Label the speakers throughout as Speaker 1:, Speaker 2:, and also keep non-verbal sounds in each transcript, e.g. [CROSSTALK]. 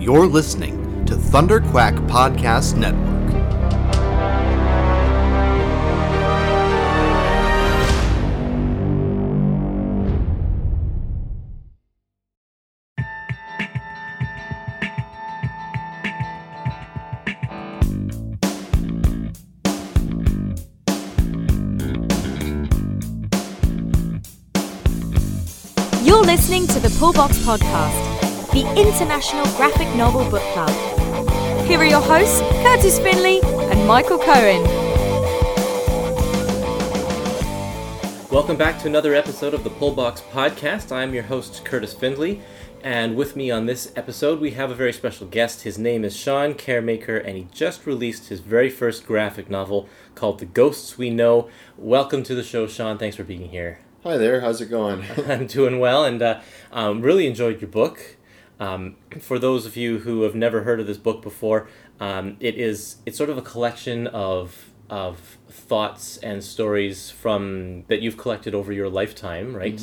Speaker 1: You're listening to Thunder Quack Podcast Network.
Speaker 2: You're listening to the Pullbox Podcast, the international graphic novel book club. Here are your hosts, Kurtis Finley and Michael Cohen.
Speaker 3: Welcome back to another episode of the Pullbox Podcast. I'm your host, Kurtis Findley, and with me on this episode, we have a very special guest. His name is Sean Karemaker, and he just released his very first graphic novel called The Ghosts We Know. Welcome to the show, Sean. Thanks for being here.
Speaker 4: Hi there, how's it going? [LAUGHS]
Speaker 3: I'm doing well, and uh, um, really enjoyed your book. Um, for those of you who have never heard of this book before, um, it is it's sort of a collection of of thoughts and stories from that you've collected over your lifetime, right?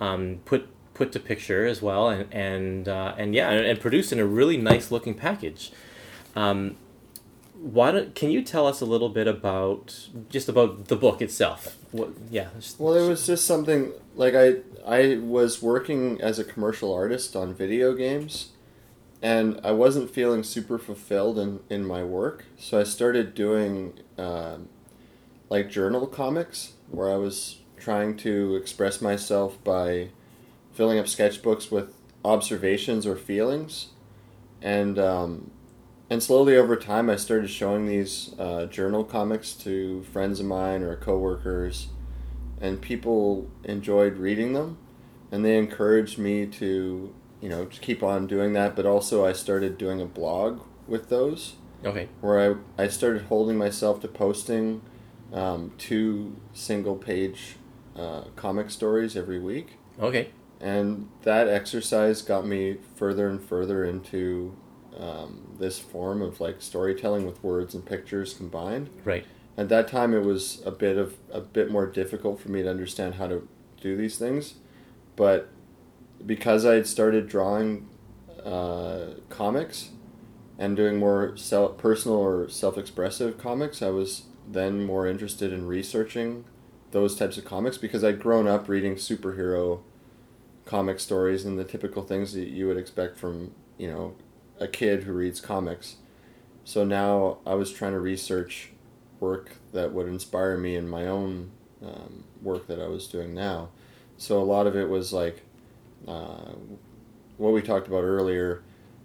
Speaker 3: Um, put put to picture as well, and and uh, and yeah, and, and produced in a really nice looking package. Um, why don't can you tell us a little bit about just about the book itself? What, yeah.
Speaker 4: well, it was just something like I I was working as a commercial artist on video games, and I wasn't feeling super fulfilled in in my work, so I started doing um, like journal comics where I was trying to express myself by filling up sketchbooks with observations or feelings, and um, and slowly over time, I started showing these uh, journal comics to friends of mine or coworkers, and people enjoyed reading them, and they encouraged me to, you know, to keep on doing that. But also, I started doing a blog with those,
Speaker 3: okay.
Speaker 4: where I I started holding myself to posting um, two single page uh, comic stories every week
Speaker 3: Okay.
Speaker 4: and that exercise got me further and further into um, this form of like storytelling with words and pictures combined.
Speaker 3: Right.
Speaker 4: At that time, it was a bit of a bit more difficult for me to understand how to do these things, but because I had started drawing uh, comics and doing more self personal or self expressive comics, I was then more interested in researching those types of comics because I'd grown up reading superhero comic stories and the typical things that you would expect from you know a kid who reads comics. So now I was trying to research work that would inspire me in my own um, work that I was doing now. So a lot of it was like uh, what we talked about earlier,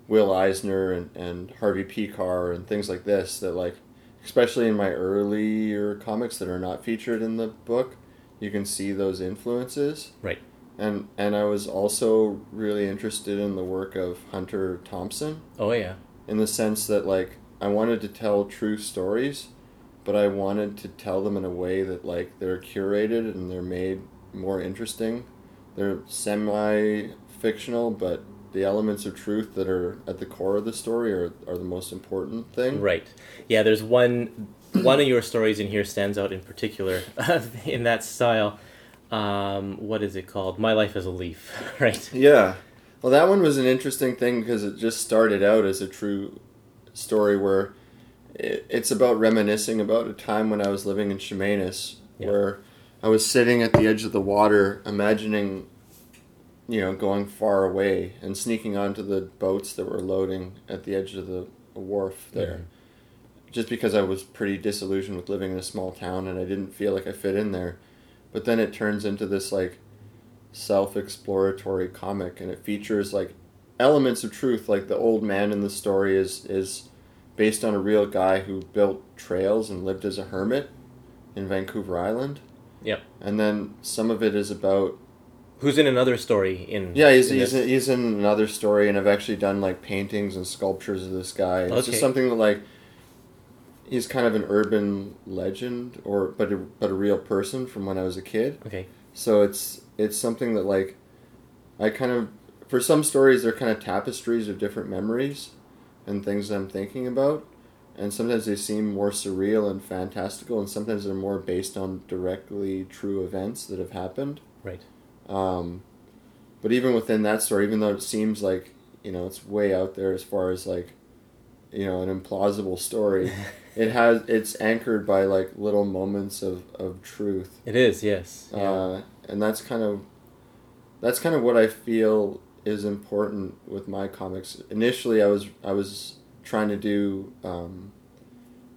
Speaker 4: Will Eisner and, and Harvey Pekar and things like this that like especially in my earlier comics that are not featured in the book, you can see those influences
Speaker 3: Right.
Speaker 4: And and I was also really interested in the work of Hunter Thompson
Speaker 3: Oh yeah.
Speaker 4: in the sense that like I wanted to tell true stories, but I wanted to tell them in a way that like they're curated and they're made more interesting. They're semi fictional, but the elements of truth that are at the core of the story are, are the most important thing.
Speaker 3: Right. Yeah, there's one one of your stories in here stands out in particular [LAUGHS] in that style. Um, what is it called? My life as a leaf. [LAUGHS] Right.
Speaker 4: Yeah. Well, that one was an interesting thing because it just started out as a true story where it, it's about reminiscing about a time when I was living in Chemainus
Speaker 3: Yeah.
Speaker 4: where I was sitting at the edge of the water imagining, you know, going far away and sneaking onto the boats that were loading at the edge of the wharf there. Just because I was pretty disillusioned with living in a small town and I didn't feel like I fit in there. But then it turns into this like self-exploratory comic and it features like elements of truth like the old man in the story is is based on a real guy who built trails and lived as a hermit in Vancouver Island
Speaker 3: Yep.
Speaker 4: and then some of it is about
Speaker 3: Who's in another story in?
Speaker 4: yeah he's
Speaker 3: in
Speaker 4: he's,
Speaker 3: this?
Speaker 4: he's in another story and I've actually done like paintings and sculptures of this guy it's
Speaker 3: Okay.
Speaker 4: just something that like he's kind of an urban legend or but a, but a real person from when I was a kid
Speaker 3: Okay.
Speaker 4: so it's it's something that like I kind of for some stories they're kind of tapestries of different memories and things I'm thinking about and sometimes they seem more surreal and fantastical and sometimes they're more based on directly true events that have happened
Speaker 3: Right.
Speaker 4: um, but even within that story even though it seems like you know it's way out there as far as like you know an implausible story [LAUGHS] it has it's anchored by like little moments of, of truth
Speaker 3: It is, yes. Yeah.
Speaker 4: uh, and that's kind of that's kind of what I feel is important with my comics. Initially, I was I was trying to do um,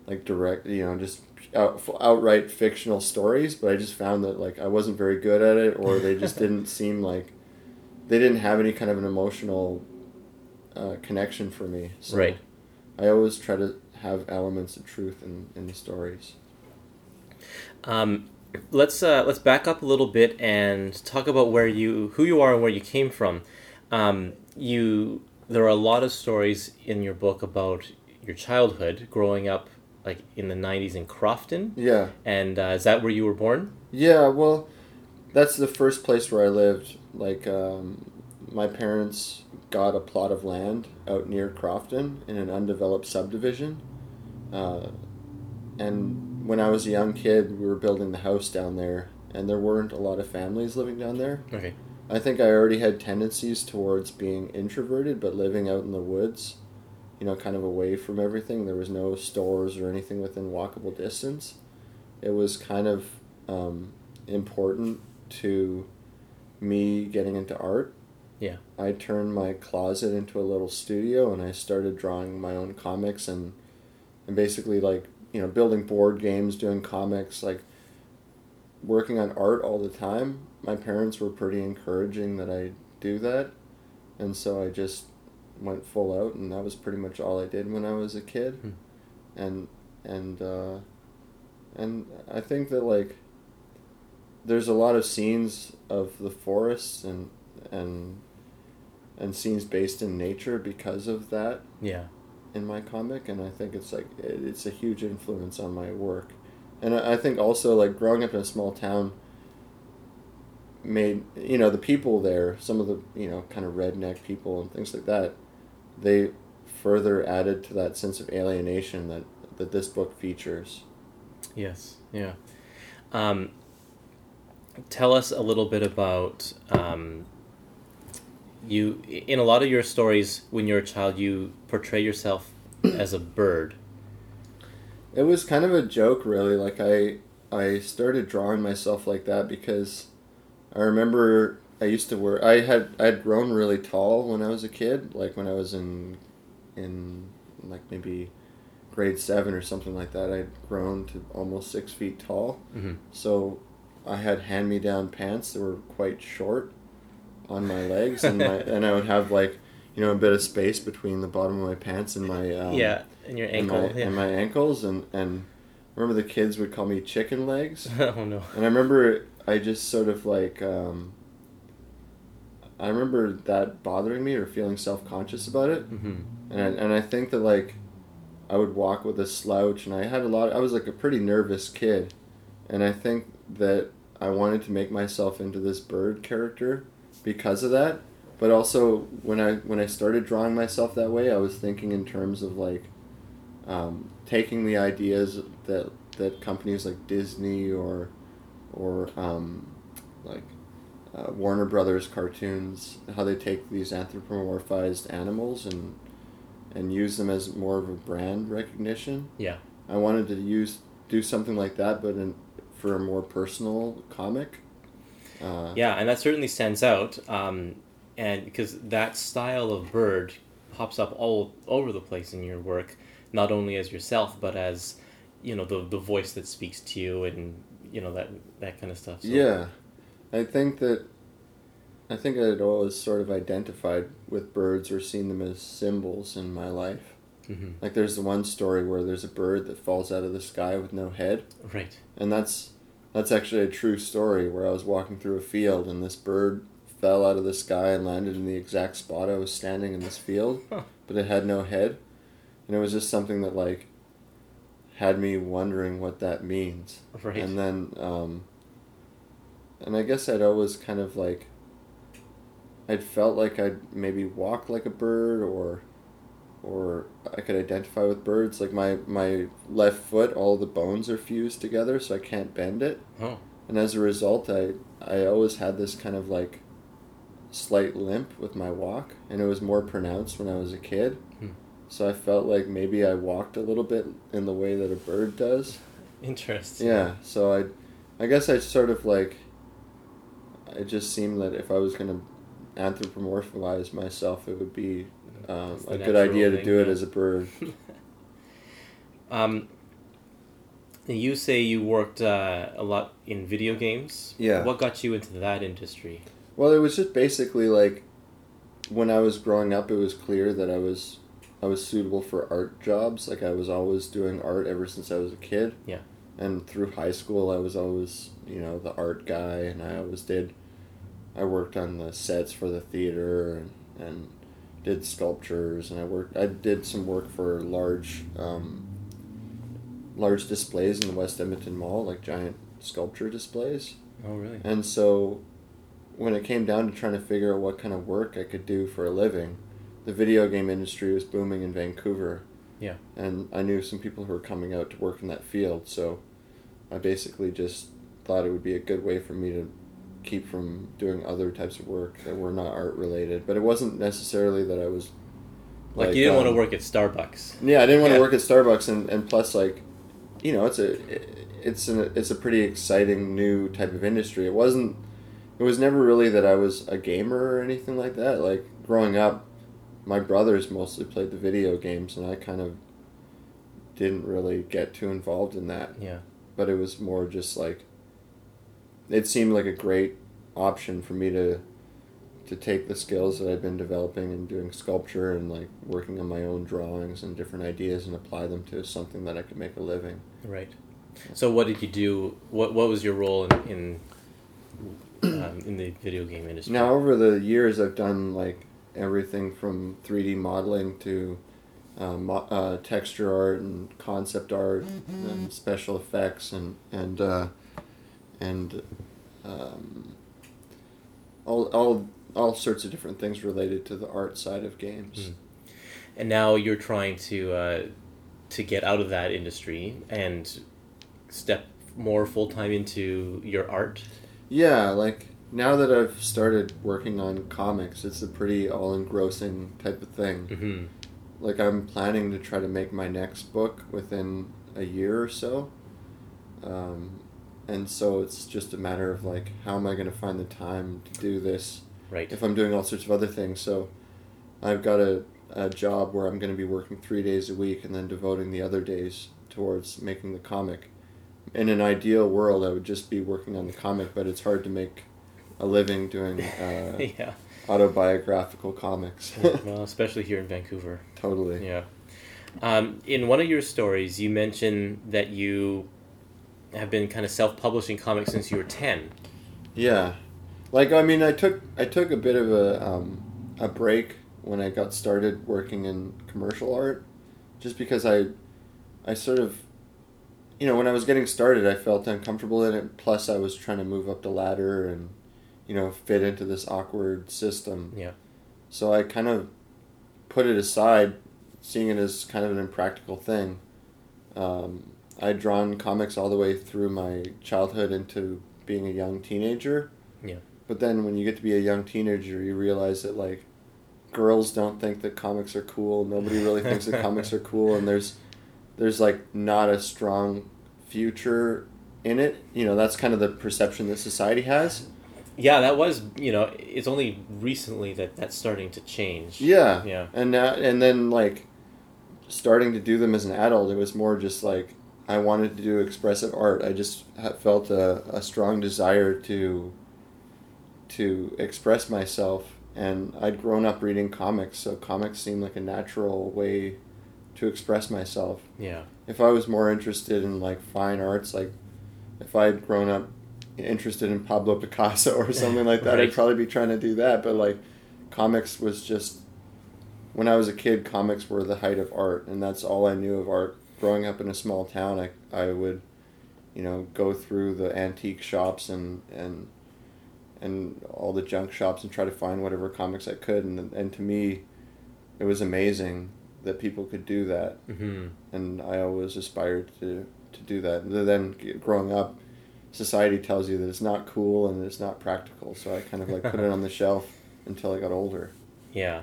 Speaker 4: like direct, you know, just out, outright fictional stories, but I just found that like I wasn't very good at it, or they just [LAUGHS] didn't seem like they didn't have any kind of an emotional uh, connection for me. So
Speaker 3: Right.
Speaker 4: I always try to have elements of truth in, in the stories.
Speaker 3: Um, let's uh, let's back up a little bit and talk about where you who you are and where you came from. Um, you there are a lot of stories in your book about your childhood, growing up like in the '90s in Crofton,
Speaker 4: Yeah.
Speaker 3: and uh, is that where you were born?
Speaker 4: Yeah, well, that's the first place where I lived. Like, um, my parents got a plot of land out near Crofton in an undeveloped subdivision. Uh, and when I was a young kid, we were building the house down there, and there weren't a lot of families living down there.
Speaker 3: Okay.
Speaker 4: I think I already had tendencies towards being introverted, but living out in the woods, you know, kind of away from everything. There was no stores or anything within walkable distance. It was kind of um, important to me getting into art.
Speaker 3: Yeah.
Speaker 4: I turned my closet into a little studio and I started drawing my own comics and and basically like, you know, building board games, doing comics, like working on art all the time. My parents were pretty encouraging that I do that. And so I just went full out and that was pretty much all I did when I was a kid.
Speaker 3: Hmm.
Speaker 4: And and uh and I think that like there's a lot of scenes of the forests and and and scenes based in nature because of that
Speaker 3: Yeah.
Speaker 4: in my comic and I think it's like it, it's a huge influence on my work. And I I think also like growing up in a small town made you know the people there some of the you know kind of redneck people and things like that they further added to that sense of alienation that that this book features
Speaker 3: Yes. Yeah. Um, tell us a little bit about um, you. In a lot of your stories, when you're a child, you portray yourself [CLEARS THROAT] as a bird.
Speaker 4: It was kind of a joke, really. Like I, I started drawing myself like that because I remember I used to wear. I had I had grown really tall when I was a kid. Like when I was in, in like maybe grade seven or something like that. I'd grown to almost six feet tall.
Speaker 3: Mm-hmm.
Speaker 4: So I had hand me down pants that were quite short on my legs, and my [LAUGHS] and I would have like you know a bit of space between the bottom of my pants and my um,
Speaker 3: yeah, and your
Speaker 4: and
Speaker 3: ankle.
Speaker 4: my,
Speaker 3: yeah.
Speaker 4: and my ankles and and remember the kids would call me chicken legs [LAUGHS]
Speaker 3: oh no.
Speaker 4: and I remember I just sort of like um, I remember that bothering me or feeling self conscious about it
Speaker 3: hmm
Speaker 4: and I, and I think that like I would walk with a slouch and I had a lot I was like a pretty nervous kid and I think that I wanted to make myself into this bird character because of that but also when I when I started drawing myself that way I was thinking in terms of like um, taking the ideas that that companies like Disney or or um, like uh, Warner Brothers cartoons how they take these anthropomorphized animals and and use them as more of a brand recognition.
Speaker 3: Yeah.
Speaker 4: I wanted to use do something like that, but in, for a more personal comic. Uh,
Speaker 3: Yeah, and that certainly stands out. Um, and because that style of bird pops up all over the place in your work, not only as yourself, but as you know the the voice that speaks to you, and you know that that kind of stuff. So,
Speaker 4: Yeah, I think that I think I'd always sort of identified with birds or seen them as symbols in my life.
Speaker 3: hmm
Speaker 4: Like there's the one story where there's a bird that falls out of the sky with no head,
Speaker 3: Right.
Speaker 4: and that's that's actually a true story where I was walking through a field and this bird fell out of the sky and landed in the exact spot I was standing in this field,
Speaker 3: Huh.
Speaker 4: but it had no head, and it was just something that like had me wondering what that means.
Speaker 3: Right.
Speaker 4: And then, um, and I guess I'd always kind of like, I'd felt like I'd maybe walk like a bird or, or I could identify with birds. Like my, my left foot, all the bones are fused together, so I can't bend it.
Speaker 3: Oh.
Speaker 4: And as a result, I, I always had this kind of like slight limp with my walk, and it was more pronounced when I was a kid.
Speaker 3: Hmm.
Speaker 4: So I felt like maybe I walked a little bit in the way that a bird does.
Speaker 3: Interesting.
Speaker 4: Yeah. So I, I guess I sort of like. It just seemed that if I was gonna anthropomorphize myself, it would be um, a good
Speaker 3: natural
Speaker 4: idea to
Speaker 3: thing,
Speaker 4: do it as a bird. [LAUGHS]
Speaker 3: Um, you say you worked uh, a lot in video games.
Speaker 4: Yeah.
Speaker 3: What got you into that industry?
Speaker 4: Well, it was just basically like when I was growing up, it was clear that I was I was suitable for art jobs. Like I was always doing art ever since I was a kid.
Speaker 3: Yeah.
Speaker 4: And through high school, I was always you know the art guy, and I always did. I worked on the sets for the theater and, and did sculptures, and I worked. I did some work for large, um, large displays in the West Edmonton Mall, like giant sculpture displays.
Speaker 3: Oh, really?
Speaker 4: And so when it came down to trying to figure out what kind of work I could do for a living, the video game industry was booming in Vancouver.
Speaker 3: Yeah.
Speaker 4: And I knew some people who were coming out to work in that field, so I basically just thought it would be a good way for me to keep from doing other types of work that were not art related. But it wasn't necessarily that I was
Speaker 3: Like, you didn't want to
Speaker 4: um,
Speaker 3: work at Starbucks.
Speaker 4: yeah, I didn't want
Speaker 3: Yeah.
Speaker 4: to work at Starbucks, and, and plus, like, you know, it's a it's an it's a pretty exciting new type of industry. It wasn't. It was never really that I was a gamer or anything like that. Like growing up, my brothers mostly played the video games, and I kind of didn't really get too involved in that.
Speaker 3: Yeah.
Speaker 4: But it was more just like. It seemed like a great option for me to to take the skills that I've been developing and doing sculpture and like working on my own drawings and different ideas and apply them to something that I could make a living.
Speaker 3: Right. So, what did you do? What What was your role in in, um, in the video game industry?
Speaker 4: Now over the years I've done like everything from 3D modeling to um, mo- uh, texture art and concept art and special effects and and uh, and um, all all all sorts of different things related to the art side of games.
Speaker 3: Hmm. and now you're trying to uh, to get out of that industry and step more full time into your art.
Speaker 4: Yeah, like now that I've started working on comics, it's a pretty all engrossing type of thing.
Speaker 3: Mm-hmm.
Speaker 4: Like I'm planning to try to make my next book within a year or so. Um, and so it's just a matter of like how am I going to find the time to do this
Speaker 3: Right.
Speaker 4: if I'm doing all sorts of other things. So I've got a, a job where I'm going to be working three days a week and then devoting the other days towards making the comic. In an ideal world, I would just be working on the comic, but it's hard to make a living doing [LAUGHS] uh,
Speaker 3: yeah.
Speaker 4: autobiographical comics. [LAUGHS]
Speaker 3: well, [LAUGHS] especially here in Vancouver.
Speaker 4: totally.
Speaker 3: Yeah. Um, in one of your stories, you mentioned that you have been kind of self-publishing comics since you were ten.
Speaker 4: Yeah, like I mean, I took I took a bit of a um, a break when I got started working in commercial art, just because I I sort of you know when I was getting started, I felt uncomfortable in it. Plus, I was trying to move up the ladder and you know fit into this awkward system.
Speaker 3: Yeah.
Speaker 4: So I kind of put it aside, seeing it as kind of an impractical thing. Um, I'd drawn comics all the way through my childhood into being a young teenager.
Speaker 3: Yeah.
Speaker 4: But then when you get to be a young teenager, you realize that like girls don't think that comics are cool. Nobody really thinks that comics are cool, and there's there's like not a strong future in it. You know, that's kind of the perception that society has.
Speaker 3: Yeah, that was you know it's only recently that that's starting to change.
Speaker 4: Yeah.
Speaker 3: Yeah.
Speaker 4: And now and then like starting to do them as an adult, it was more just like I wanted to do expressive art. I just felt a, a strong desire to to express myself and I'd grown up reading comics, so comics seemed like a natural way to express myself.
Speaker 3: Yeah.
Speaker 4: If I was more interested in like fine arts, like if I'd grown up interested in Pablo Picasso or [LAUGHS] something like that,
Speaker 3: Right.
Speaker 4: I'd probably be trying to do that. But like, comics was just when I was a kid, comics were the height of art, and that's all I knew of art. Growing up in a small town, I I would, you know, go through the antique shops and and and all the junk shops and try to find whatever comics I could, and and to me, it was amazing that people could do that
Speaker 3: Mm-hmm.
Speaker 4: and I always aspired to, to do that. And then growing up, society tells you that it's not cool and it's not practical, so I kind of like put it on the [LAUGHS] shelf. until I got older.
Speaker 3: Yeah.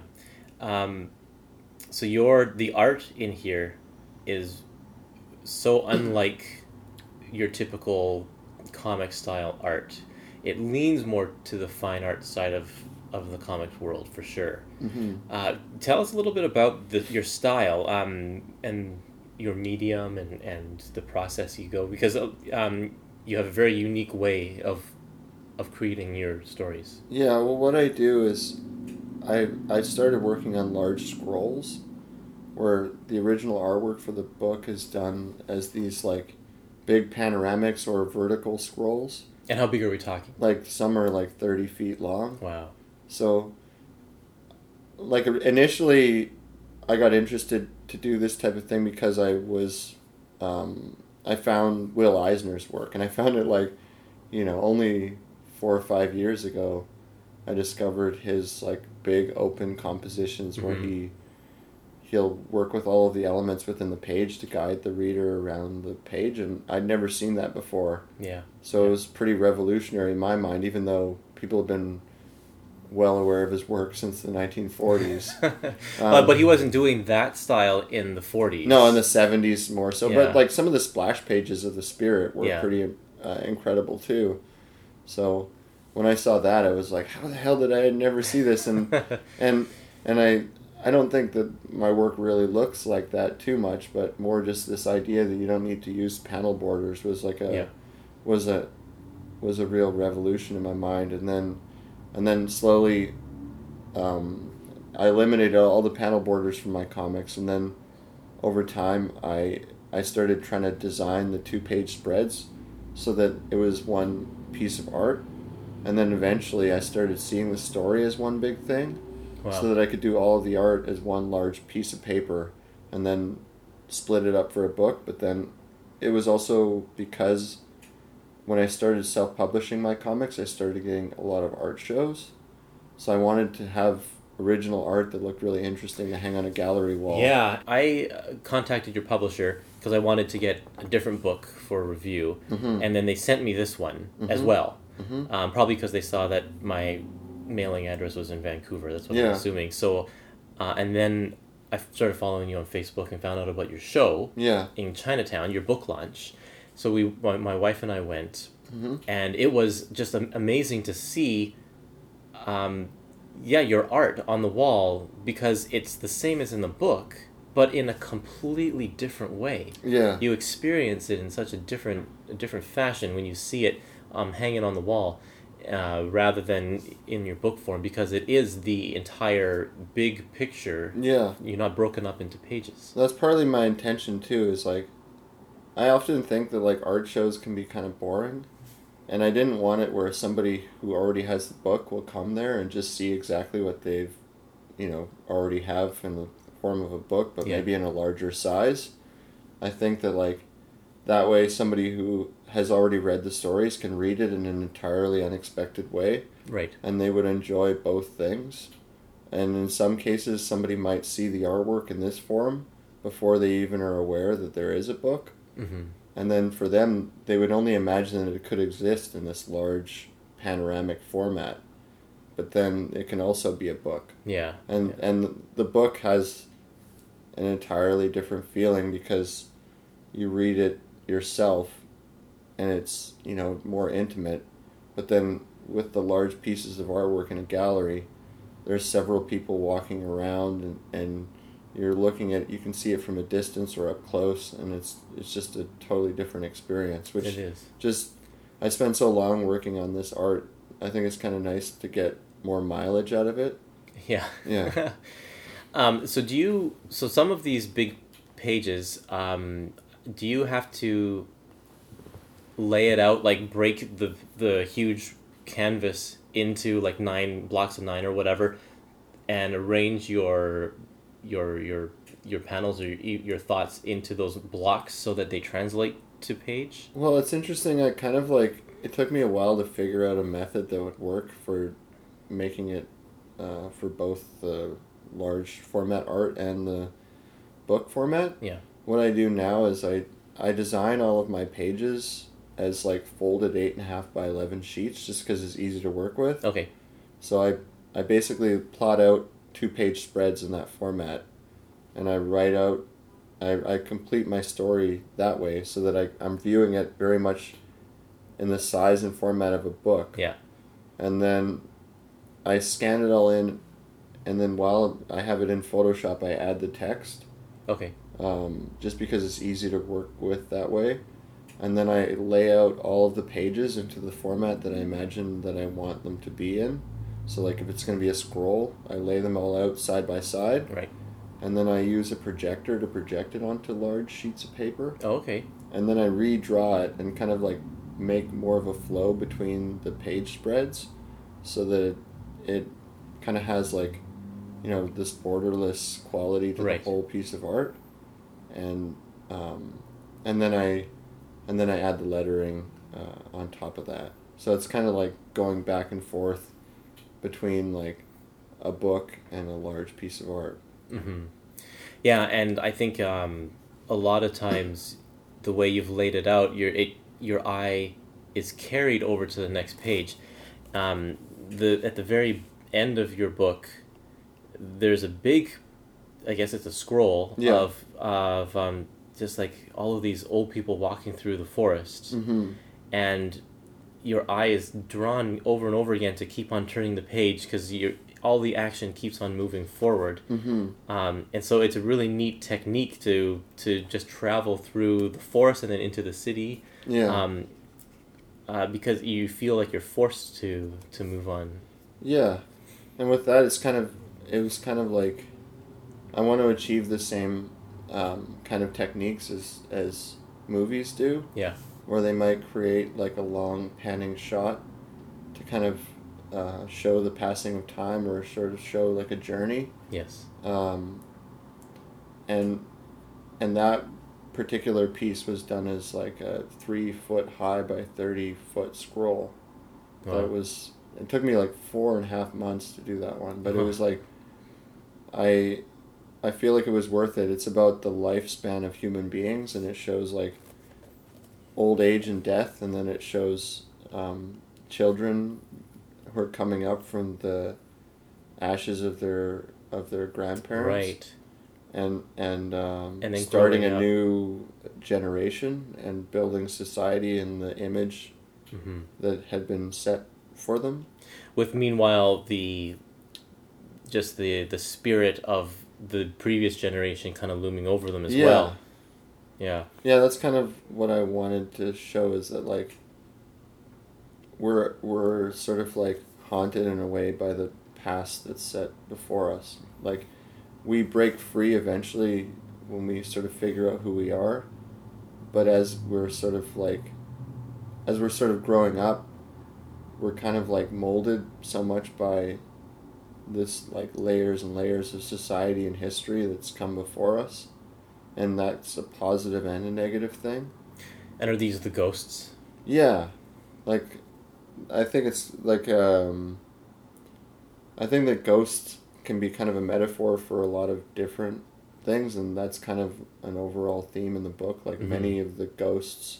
Speaker 3: Um, so your the art in here is so unlike your typical comic style art. It leans more to the fine art side of of the comics world for sure.
Speaker 4: Mm-hmm.
Speaker 3: Uh, tell us a little bit about the, your style um, and your medium and, and the process you go because uh, um, you have a very unique way of of creating your stories.
Speaker 4: Yeah, well, what I do is I I started working on large scrolls, where the original artwork for the book is done as these like big panoramics or vertical scrolls.
Speaker 3: And how big are we talking?
Speaker 4: Like some are like thirty feet long.
Speaker 3: Wow.
Speaker 4: So, like initially, I got interested to do this type of thing because I was, um, I found Will Eisner's work, and I found it like, you know, only four or five years ago, I discovered his like big open compositions where
Speaker 3: Mhm.
Speaker 4: he, he'll work with all of the elements within the page to guide the reader around the page, and I'd never seen that before.
Speaker 3: Yeah.
Speaker 4: So it was pretty revolutionary in my mind, even though people have been well aware of his work since the 1940s. [LAUGHS]
Speaker 3: Uh, but he wasn't doing that style in the 40s.
Speaker 4: Um, no, in the 70s more so.
Speaker 3: Yeah.
Speaker 4: But like some of the splash pages of the Spirit were
Speaker 3: Yeah.
Speaker 4: pretty uh, incredible too. So when I saw that, I was like, how the hell did I never see this? And [LAUGHS] and and I I don't think that my work really looks like that too much, but more just this idea that you don't need to use panel borders was like a
Speaker 3: Yeah.
Speaker 4: was a was a real revolution in my mind, and then and then slowly um, I eliminated all the panel borders from my comics, and then over time I I started trying to design the two page spreads so that it was one piece of art, and then eventually I started seeing the story as one big thing
Speaker 3: Wow.
Speaker 4: so that I could do all of the art as one large piece of paper and then split it up for a book. But then it was also because when I started self publishing my comics, I started getting a lot of art shows. So I wanted to have original art that looked really interesting to hang on a gallery wall.
Speaker 3: Yeah, I uh, contacted your publisher because I wanted to get a different book for review,
Speaker 4: Mhm.
Speaker 3: and then they sent me this one as
Speaker 4: Mhm.
Speaker 3: well.
Speaker 4: Mhm.
Speaker 3: Um, probably because they saw that my mailing address was in Vancouver. That's what I'm assuming. So, uh, and then I started following you on Facebook and found out about your show
Speaker 4: Yeah.
Speaker 3: in Chinatown, your book launch. So we, my, my wife and I went,
Speaker 4: Mhm.
Speaker 3: and it was just amazing to see. Um, yeah, your art on the wall because it's the same as in the book, but in a completely different way.
Speaker 4: Yeah.
Speaker 3: You experience it in such a different, a different fashion when you see it um, hanging on the wall, uh, rather than in your book form because it is the entire big picture.
Speaker 4: Yeah.
Speaker 3: You're not broken up into pages.
Speaker 4: That's partly my intention too. Is like, I often think that like art shows can be kind of boring, and I didn't want it where somebody who already has the book will come there and just see exactly what they've, you know, already have in the form of a book, but
Speaker 3: Yeah.
Speaker 4: maybe in a larger size. I think that like, that way somebody who has already read the stories can read it in an entirely unexpected way
Speaker 3: Right.
Speaker 4: and they would enjoy both things. And in some cases, somebody might see the artwork in this form before they even are aware that there is a book.
Speaker 3: Mm-hmm.
Speaker 4: And then for them, they would only imagine that it could exist in this large panoramic format. But then it can also be a book.
Speaker 3: Yeah.
Speaker 4: And,
Speaker 3: yeah.
Speaker 4: and the book has an entirely different feeling because you read it yourself and it's, you know, more intimate. But then with the large pieces of artwork in a gallery, there's several people walking around and, and you're looking at you can see it from a distance or up close and it's it's just a totally different experience which
Speaker 3: it is.
Speaker 4: just I spent so long working on this art I think it's kind of nice to get more mileage out of it
Speaker 3: Yeah.
Speaker 4: Yeah. [LAUGHS]
Speaker 3: um, so do you? So some of these big pages, um, do you have to lay it out like break the the huge canvas into like nine blocks of nine or whatever, and arrange your your your your panels or your, your thoughts into those blocks so that they translate to page?
Speaker 4: Well, it's interesting. I kind of like it took me a while to figure out a method that would work for making it uh, for both the large format art and the book format.
Speaker 3: Yeah.
Speaker 4: What I do now is I I design all of my pages as like folded eight and a half by eleven sheets, just because it's easy to work with.
Speaker 3: Okay.
Speaker 4: So I I basically plot out two page spreads in that format, and I write out. I, I complete my story that way so that I, I'm viewing it very much in the size and format of a book.
Speaker 3: Yeah.
Speaker 4: And then I scan it all in, and then while I have it in Photoshop, I add the text
Speaker 3: Okay.
Speaker 4: um, just because it's easy to work with that way. And then I lay out all of the pages into the format that I imagine that I want them to be in. So, like if it's going to be a scroll, I lay them all out side by side,
Speaker 3: Right.
Speaker 4: and then I use a projector to project it onto large sheets of paper.
Speaker 3: Oh, okay.
Speaker 4: And then I redraw it and kind of like make more of a flow between the page spreads so that it, kind of has like, you know, this borderless quality to
Speaker 3: Right.
Speaker 4: the whole piece of art. And um, and then I and then I add the lettering uh, on top of that. So it's kind of like going back and forth between like a book and a large piece of art.
Speaker 3: hmm Yeah, and I think um, a lot of times the way you've laid it out, your it your eye is carried over to the next page. Um, the at the very end of your book, there's a big, I guess it's a scroll
Speaker 4: Yeah.
Speaker 3: of of um, just like all of these old people walking through the forest,
Speaker 4: Mm-hmm.
Speaker 3: and your eye is drawn over and over again to keep on turning the page because you all the action keeps on moving forward.
Speaker 4: Mm-hmm.
Speaker 3: Um, and so it's a really neat technique to to just travel through the forest and then into the city,
Speaker 4: Yeah.
Speaker 3: um, uh, because you feel like you're forced to to move on.
Speaker 4: Yeah, and with that, it's kind of it was kind of like I want to achieve the same um, kind of techniques as as movies do,
Speaker 3: Yeah,
Speaker 4: where they might create like a long panning shot to kind of uh, show the passing of time or sort of show like a journey,
Speaker 3: yes,
Speaker 4: um, and and that particular piece was done as like a three foot high by thirty foot scroll.
Speaker 3: Wow.
Speaker 4: That was it took me like four and a half months to do that one, but it was like I I feel like it was worth it. It's about the lifespan of human beings, and it shows like old age and death, and then it shows um, children who are coming up from the ashes of their of their grandparents,
Speaker 3: right,
Speaker 4: and and um,
Speaker 3: And then
Speaker 4: starting a
Speaker 3: up.
Speaker 4: new generation and building society in the image
Speaker 3: hmm
Speaker 4: that had been set for them.
Speaker 3: with meanwhile the just the the spirit of the previous generation kind of looming over them as
Speaker 4: Yeah.
Speaker 3: well. Yeah,
Speaker 4: Yeah, that's kind of what I wanted to show is that like we're we're sort of like haunted in a way by the past that's set before us. Like we break free eventually when we sort of figure out who we are, but as we're sort of like as we're sort of growing up, we're kind of like molded so much by this like layers and layers of society and history that's come before us and that's a positive and a negative thing.
Speaker 3: and are these the ghosts?
Speaker 4: Yeah, like I think it's like um, I think that ghosts can be kind of a metaphor for a lot of different things, and that's kind of an overall theme in the book. Like
Speaker 3: Mhm.
Speaker 4: many of the ghosts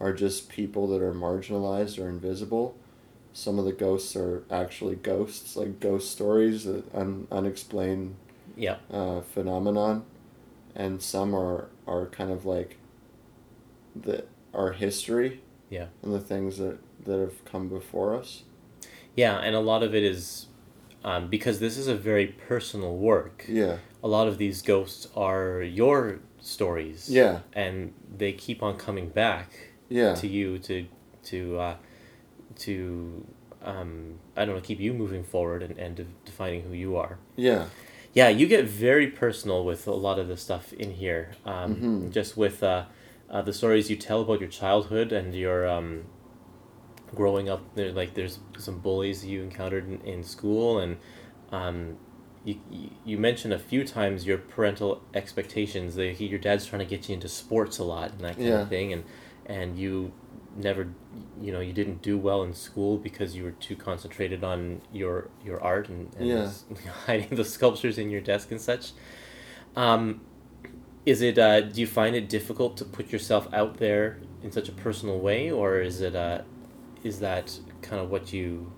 Speaker 4: are just people that are marginalized or invisible. Some of the ghosts are actually ghosts, like ghost stories, an un- unexplained
Speaker 3: Yeah,
Speaker 4: uh, phenomenon, and some are are kind of like the our history
Speaker 3: yeah.
Speaker 4: and the things that that have come before us.
Speaker 3: Yeah, and a lot of it is um, because this is a very personal work.
Speaker 4: Yeah,
Speaker 3: A lot of these ghosts are your stories.
Speaker 4: Yeah.
Speaker 3: and they keep on coming back
Speaker 4: yeah,
Speaker 3: to you to to uh, to um, I don't know keep you moving forward and, and de- defining who you are.
Speaker 4: yeah,
Speaker 3: Yeah, you get very personal with a lot of the stuff in here. Um,
Speaker 4: Mhm.
Speaker 3: Just with uh, uh, the stories you tell about your childhood and your um, growing up. There, like there's some bullies you encountered in, in school, and um, you, you you mentioned a few times your parental expectations. Like your dad's trying to get you into sports a lot and that kind
Speaker 4: Yeah.
Speaker 3: of thing, and and you never you know you didn't do well in school because you were too concentrated on your your art and, and
Speaker 4: Yeah. [LAUGHS]
Speaker 3: hiding the sculptures in your desk and such um, is it uh, do you find it difficult to put yourself out there in such a personal way or is it uh, is that kind of what you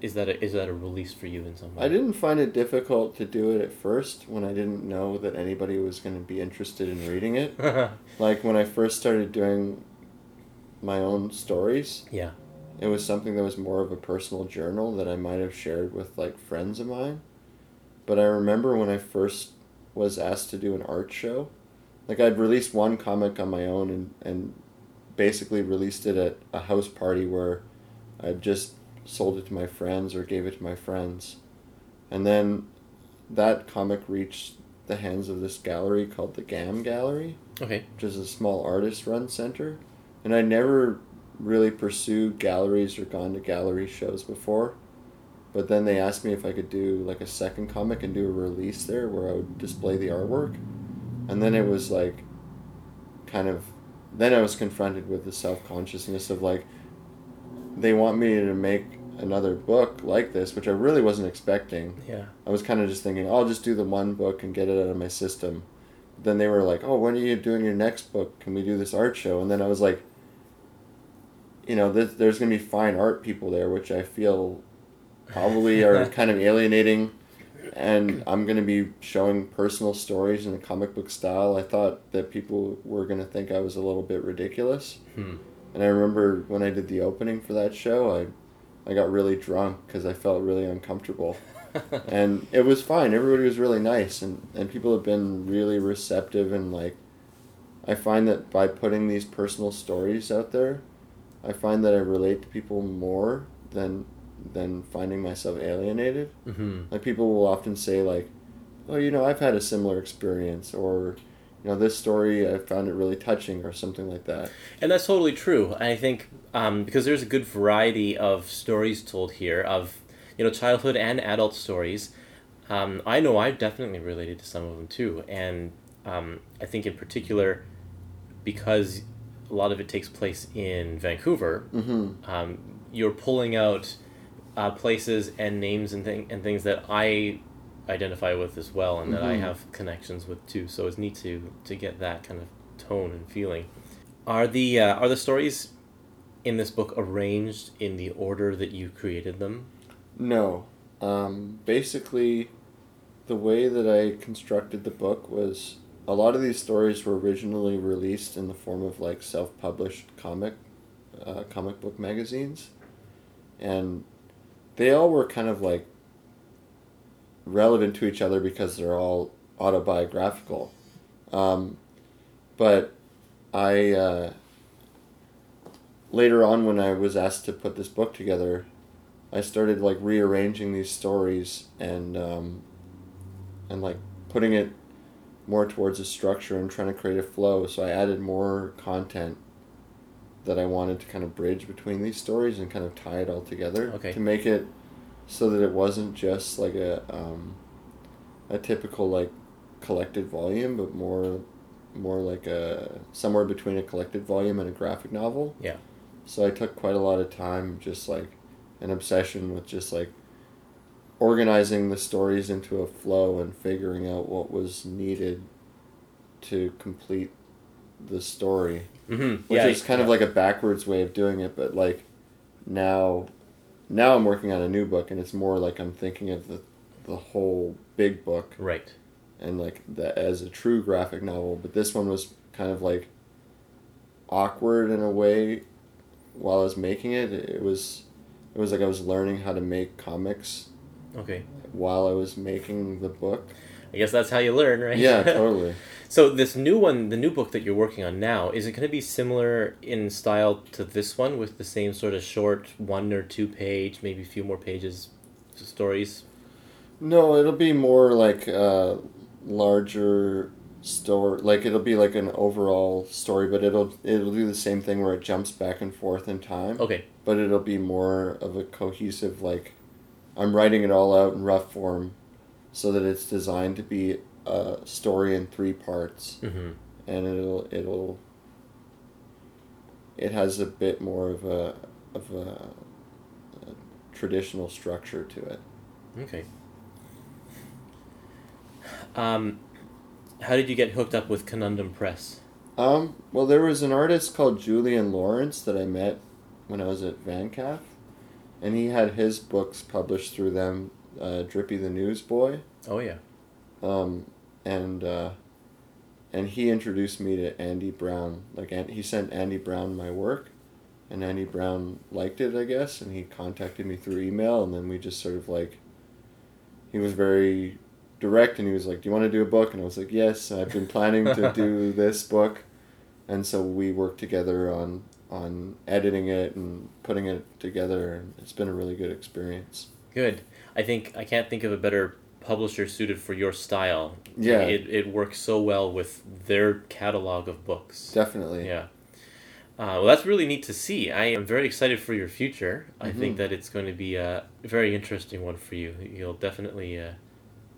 Speaker 3: is that a, is that a release for you in some way?
Speaker 4: I didn't find it difficult to do it at first when I didn't know that anybody was going to be interested in reading it. [LAUGHS] like when I first started doing my own stories,
Speaker 3: yeah.
Speaker 4: it was something that was more of a personal journal that I might have shared with like friends of mine. But I remember when I first was asked to do an art show, like I'd released one comic on my own and, and basically released it at a house party where I just sold it to my friends or gave it to my friends. And then that comic reached the hands of this gallery called the GAM Gallery,
Speaker 3: Okay.
Speaker 4: which is a small artist run center. And I never really pursued galleries or gone to gallery shows before. But then they asked me if I could do like a second comic and do a release there where I would display the artwork. And then it was like kind of then I was confronted with the self consciousness of like they want me to make another book like this, which I really wasn't expecting.
Speaker 3: Yeah.
Speaker 4: I was kind of just thinking, oh, I'll just do the one book and get it out of my system. Then they were like, oh, when are you doing your next book? Can we do this art show? And then I was like, you know, th- there's going to be fine art people there, which I feel probably [LAUGHS] are kind of alienating. And I'm going to be showing personal stories in a comic book style. I thought that people were going to think I was a little bit ridiculous.
Speaker 3: Hmm.
Speaker 4: And I remember when I did the opening for that show, I, I got really drunk because I felt really uncomfortable. [LAUGHS] and it was fine. Everybody was really nice, and, and people have been really receptive. And like, I find that by putting these personal stories out there, I find that I relate to people more than than finding myself alienated.
Speaker 3: hmm
Speaker 4: Like people will often say like, "Oh, you know, I've had a similar experience," or, you know, this story I found it really touching, or something like that.
Speaker 3: And that's totally true. I think um, because there's a good variety of stories told here of you know childhood and adult stories. Um, I know I've definitely related to some of them too, and um, I think in particular because a lot of it takes place in Vancouver.
Speaker 4: Mm-hmm.
Speaker 3: Um, you're pulling out uh, places and names and thing and things that I identify with as well, and that I
Speaker 4: Mhm.
Speaker 3: have connections with too. So it's neat to to get that kind of tone and feeling. Are the uh, are the stories in this book arranged in the order that you created them?
Speaker 4: No. Um, basically, the way that I constructed the book was a lot of these stories were originally released in the form of like self-published comic, uh, comic book magazines, and they all were kind of like relevant to each other because they're all autobiographical. Um, but I uh, later on when I was asked to put this book together, I started like rearranging these stories and um, and like putting it more towards a structure and trying to create a flow. So I added more content that I wanted to kind of bridge between these stories and kind of tie it all together
Speaker 3: Okay.
Speaker 4: to make it so that it wasn't just like a um, a typical like collected volume, but more more like a somewhere between a collected volume and a graphic novel.
Speaker 3: Yeah.
Speaker 4: So I took quite a lot of time, just like an obsession with just like organizing the stories into a flow and figuring out what was needed to complete the story.
Speaker 3: Mm-hmm.
Speaker 4: Which
Speaker 3: yeah,
Speaker 4: is kind of like a backwards way of doing it, but like now now I'm working on a new book and it's more like I'm thinking of the the whole big book
Speaker 3: right.
Speaker 4: and like that as a true graphic novel, but this one was kind of like awkward in a way while I was making it. It was it was like I was learning how to make comics
Speaker 3: Okay.
Speaker 4: while I was making the book.
Speaker 3: I guess that's how you learn, right?
Speaker 4: Yeah, [LAUGHS] totally.
Speaker 3: So this new one, the new book that you're working on now, is it going to be similar in style to this one with the same sort of short one or two page, maybe a few more pages stories?
Speaker 4: No, it'll be more like a larger story. Like it'll be like an overall story, but it'll it'll do the same thing where it jumps back and forth in time.
Speaker 3: Okay.
Speaker 4: But it'll be more of a cohesive like I'm writing it all out in rough form so that it's designed to be a story in three parts
Speaker 3: Mm-hmm.
Speaker 4: and it'll it'll it has a bit more of a of a, a traditional structure to it.
Speaker 3: Okay. Um, how did you get hooked up with Conundrum Press?
Speaker 4: Um, well, there was an artist called Julian Lawrence that I met when I was at VanCaf, and he had his books published through them, uh, Drippy the Newsboy,
Speaker 3: Oh yeah.
Speaker 4: um, and uh, and he introduced me to Andy Brown. Like he sent Andy Brown my work, and Andy Brown liked it, I guess, and he contacted me through email, and then we just sort of like. He was very direct, and he was like, "Do you want to do a book?" And I was like, "Yes, I've been planning to do [LAUGHS] this book," and so we worked together on on editing it and putting it together, it's been a really good experience.
Speaker 3: Good. I think I can't think of a better publisher suited for your style.
Speaker 4: Yeah.
Speaker 3: It, it works so well with their catalog of books.
Speaker 4: Definitely.
Speaker 3: Yeah. Uh, well, that's really neat to see. I am very excited for your future. I think
Speaker 4: Mhm.
Speaker 3: that it's going to be a very interesting one for you. You'll definitely uh,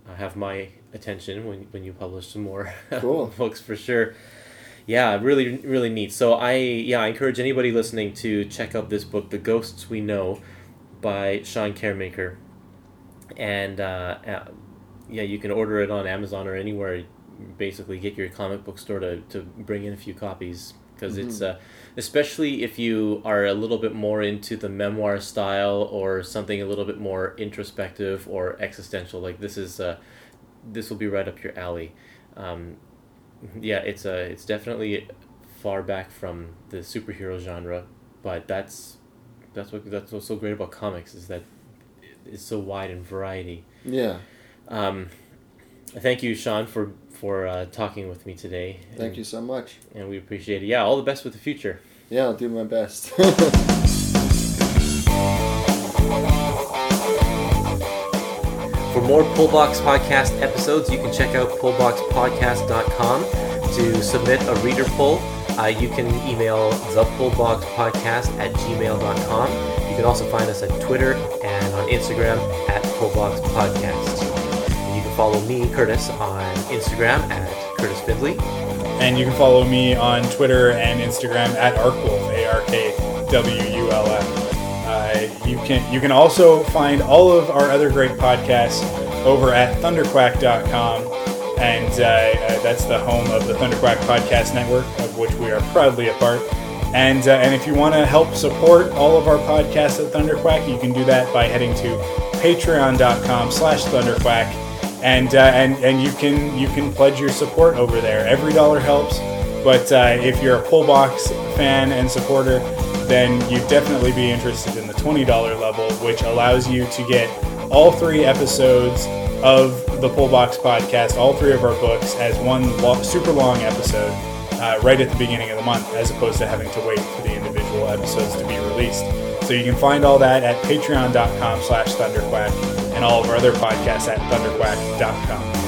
Speaker 3: uh, have my attention when, when you publish some more
Speaker 4: Cool. [LAUGHS]
Speaker 3: books for sure. Yeah, really, really neat. So I, yeah, I encourage anybody listening to check out this book, "The Ghosts We Know," by Sean Karemaker, and uh, uh, yeah, you can order it on Amazon or anywhere. Basically, get your comic book store to, to bring in a few copies because it's uh, especially if you are a little bit more into the memoir style or something a little bit more introspective or existential. Like this is, uh, this will be right up your alley. Um, yeah, it's a it's definitely far back from the superhero genre, but that's that's what that's what's so great about comics is that it's so wide in variety.
Speaker 4: Yeah.
Speaker 3: Um, thank you, Sean, for for uh, talking with me today.
Speaker 4: Thank
Speaker 3: and,
Speaker 4: you so much.
Speaker 3: and we appreciate it. Yeah, all the best with the future.
Speaker 4: Yeah, I'll do my best. [LAUGHS]
Speaker 3: more Pullbox Podcast episodes, you can check out pullboxpodcast.com to submit a reader pull. Uh, you can email thepullboxpodcast at gmail.com. You can also find us at Twitter and on Instagram at pullboxpodcast. And you can follow me, Kurtis, on Instagram at Kurtis Findley.
Speaker 5: And you can follow me on Twitter and Instagram at Arkwulf, A R K W U L F. You can you can also find all of our other great podcasts over at thunderquack.com, and uh, uh, that's the home of the Thunderquack Podcast Network, of which we are proudly a part. And uh, and if you want to help support all of our podcasts at Thunderquack, you can do that by heading to patreon.com/slash thunderquack and uh, and and you can you can pledge your support over there. Every dollar helps, but uh, if you're a Pullbox fan and supporter, then you'd definitely be interested in the twenty dollar level, which allows you to get all three episodes of the Pullbox podcast, all three of our books, as one lo- super long episode. Uh, right at the beginning of the month, as opposed to having to wait for the individual episodes to be released. So you can find all that at patreon.com slash thunderquack and all of our other podcasts at thunderquack.com.